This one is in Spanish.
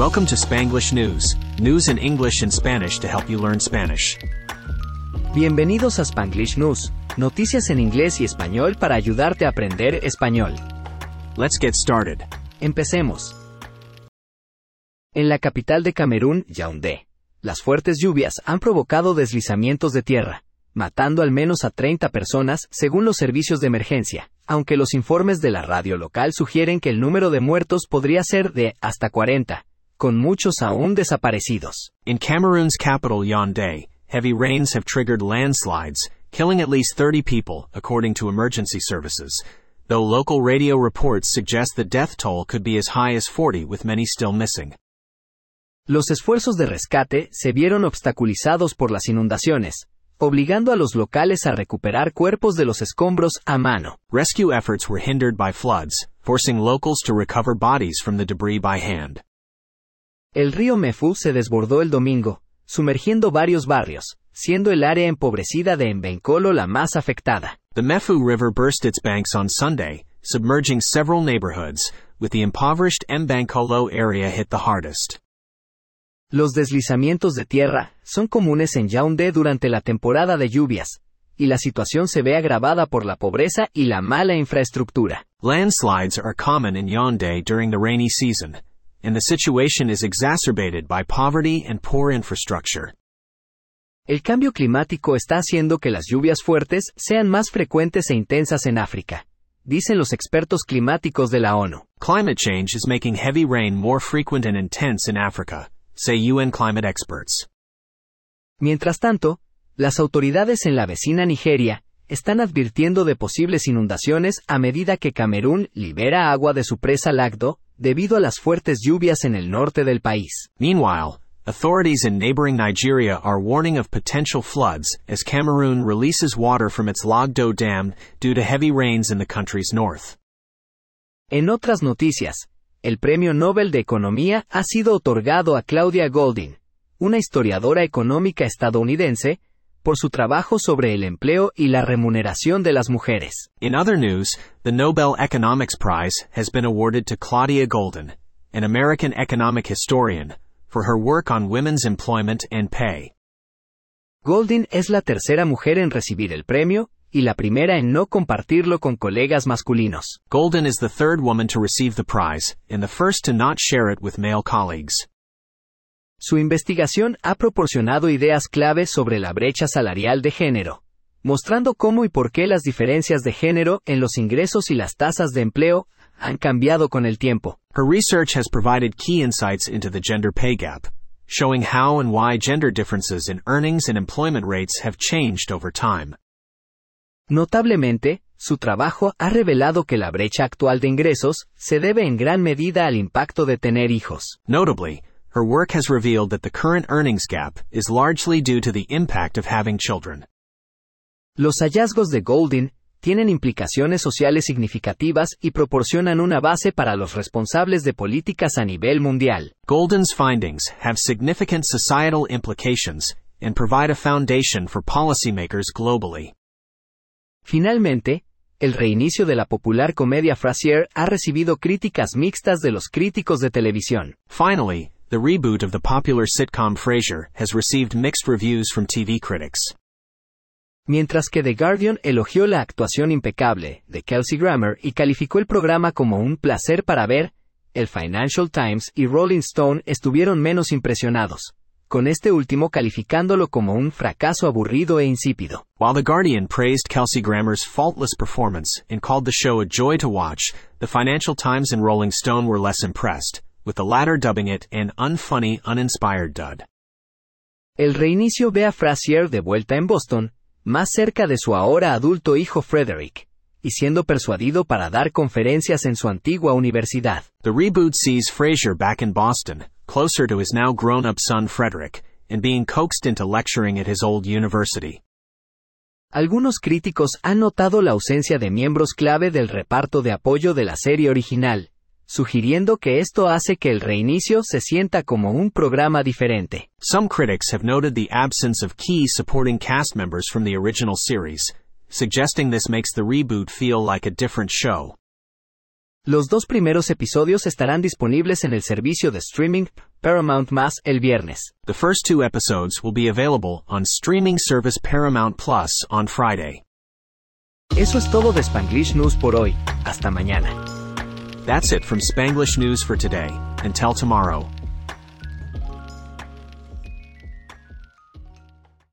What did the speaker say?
Welcome to Spanglish News, news in English and Spanish to help you learn Spanish. Bienvenidos a Spanglish News, noticias en inglés y español para ayudarte a aprender español. Let's get started. Empecemos. En la capital de Camerún, Yaoundé, las fuertes lluvias han provocado deslizamientos de tierra, matando al menos a 30 personas según los servicios de emergencia, aunque los informes de la radio local sugieren que el número de muertos podría ser de hasta 40, con muchos aún desaparecidos. In Cameroon's capital Yaoundé, heavy rains have triggered landslides, killing at least 30 people, according to emergency services, though local radio reports suggest the death toll could be as high as 40 with many still missing. Los esfuerzos de rescate se vieron obstaculizados por las inundaciones, obligando a los locales a recuperar cuerpos de los escombros a mano. Rescue efforts were hindered by floods, forcing locals to recover bodies from the debris by hand. El río Mefu se desbordó el domingo, sumergiendo varios barrios, siendo el área empobrecida de Mbenkolo la más afectada. The Mefu River burst its banks on Sunday, submerging several neighborhoods, with the impoverished Mbankolo area hit the hardest. Los deslizamientos de tierra son comunes en Yaoundé durante la temporada de lluvias, y la situación se ve agravada por la pobreza y la mala infraestructura. Landslides are common in Yaoundé during the rainy season, and the situation is exacerbated by poverty and poor infrastructure. El cambio climático está haciendo que las lluvias fuertes sean más frecuentes e intensas en África, dicen los expertos climáticos de la ONU. Climate change is making heavy rain more frequent and intense in Africa, say UN climate experts. Mientras tanto, las autoridades en la vecina Nigeria están advirtiendo de posibles inundaciones a medida que Camerún libera agua de su presa Lagdo debido a las fuertes lluvias en el norte del país. Meanwhile, authorities in neighboring Nigeria are warning of potential floods as Cameroon releases water from its Lagdo Dam due to heavy rains in the country's north. En otras noticias, el Premio Nobel de Economía ha sido otorgado a Claudia Goldin, una historiadora económica estadounidense, por su trabajo sobre el empleo y la remuneración de las mujeres. In other news, the Nobel Economics Prize has been awarded to Claudia Golden, an American economic historian, for her work on women's employment and pay. Goldin es la tercera mujer en recibir el premio, y la primera en no compartirlo con colegas masculinos. Golden is the third woman to receive the prize, and the first to not share it with male colleagues. Su investigación ha proporcionado ideas claves sobre la brecha salarial de género, mostrando cómo y por qué las diferencias de género en los ingresos y las tasas de empleo han cambiado con el tiempo. Her research has provided key insights into the gender pay gap, showing how and why gender differences in earnings and employment rates have changed over time. Notablemente, su trabajo ha revelado que la brecha actual de ingresos se debe en gran medida al impacto de tener hijos. Notably, her work has revealed that the current earnings gap is largely due to the impact of having children. Los hallazgos de Goldin tienen implicaciones sociales significativas y proporcionan una base para los responsables de políticas a nivel mundial. Golden's findings have significant societal implications and provide a foundation for policymakers globally. Finalmente, el reinicio de la popular comedia Frasier ha recibido críticas mixtas de los críticos de televisión. Finally, the reboot of the popular sitcom Frasier has received mixed reviews from TV critics. Mientras que The Guardian elogió la actuación impecable de Kelsey Grammer y calificó el programa como un placer para ver, el Financial Times y Rolling Stone estuvieron menos impresionados, con este último calificándolo como un fracaso aburrido e insípido. While The Guardian praised Kelsey Grammer's faultless performance and called the show a joy to watch, the Financial Times and Rolling Stone were less impressed, with the latter dubbing it an unfunny, uninspired dud. El reinicio ve a Frasier de vuelta en Boston, más cerca de su ahora adulto hijo Frederick, y siendo persuadido para dar conferencias en su antigua universidad. The reboot sees Frasier back in Boston, closer to his now grown-up son Frederick, and being coaxed into lecturing at his old university. Algunos críticos han notado la ausencia de miembros clave del reparto de apoyo de la serie original, sugiriendo que esto hace que el reinicio se sienta como un programa diferente. Some critics have noted the absence of key supporting cast members from the original series, suggesting this makes the reboot feel like a different show. Los dos primeros episodios estarán disponibles en el servicio de streaming Paramount Más el viernes. The first two episodes will be available on streaming service Paramount Plus on Friday. Eso es todo de Spanglish News por hoy. Hasta mañana. That's it from Spanglish News for today. Until tomorrow.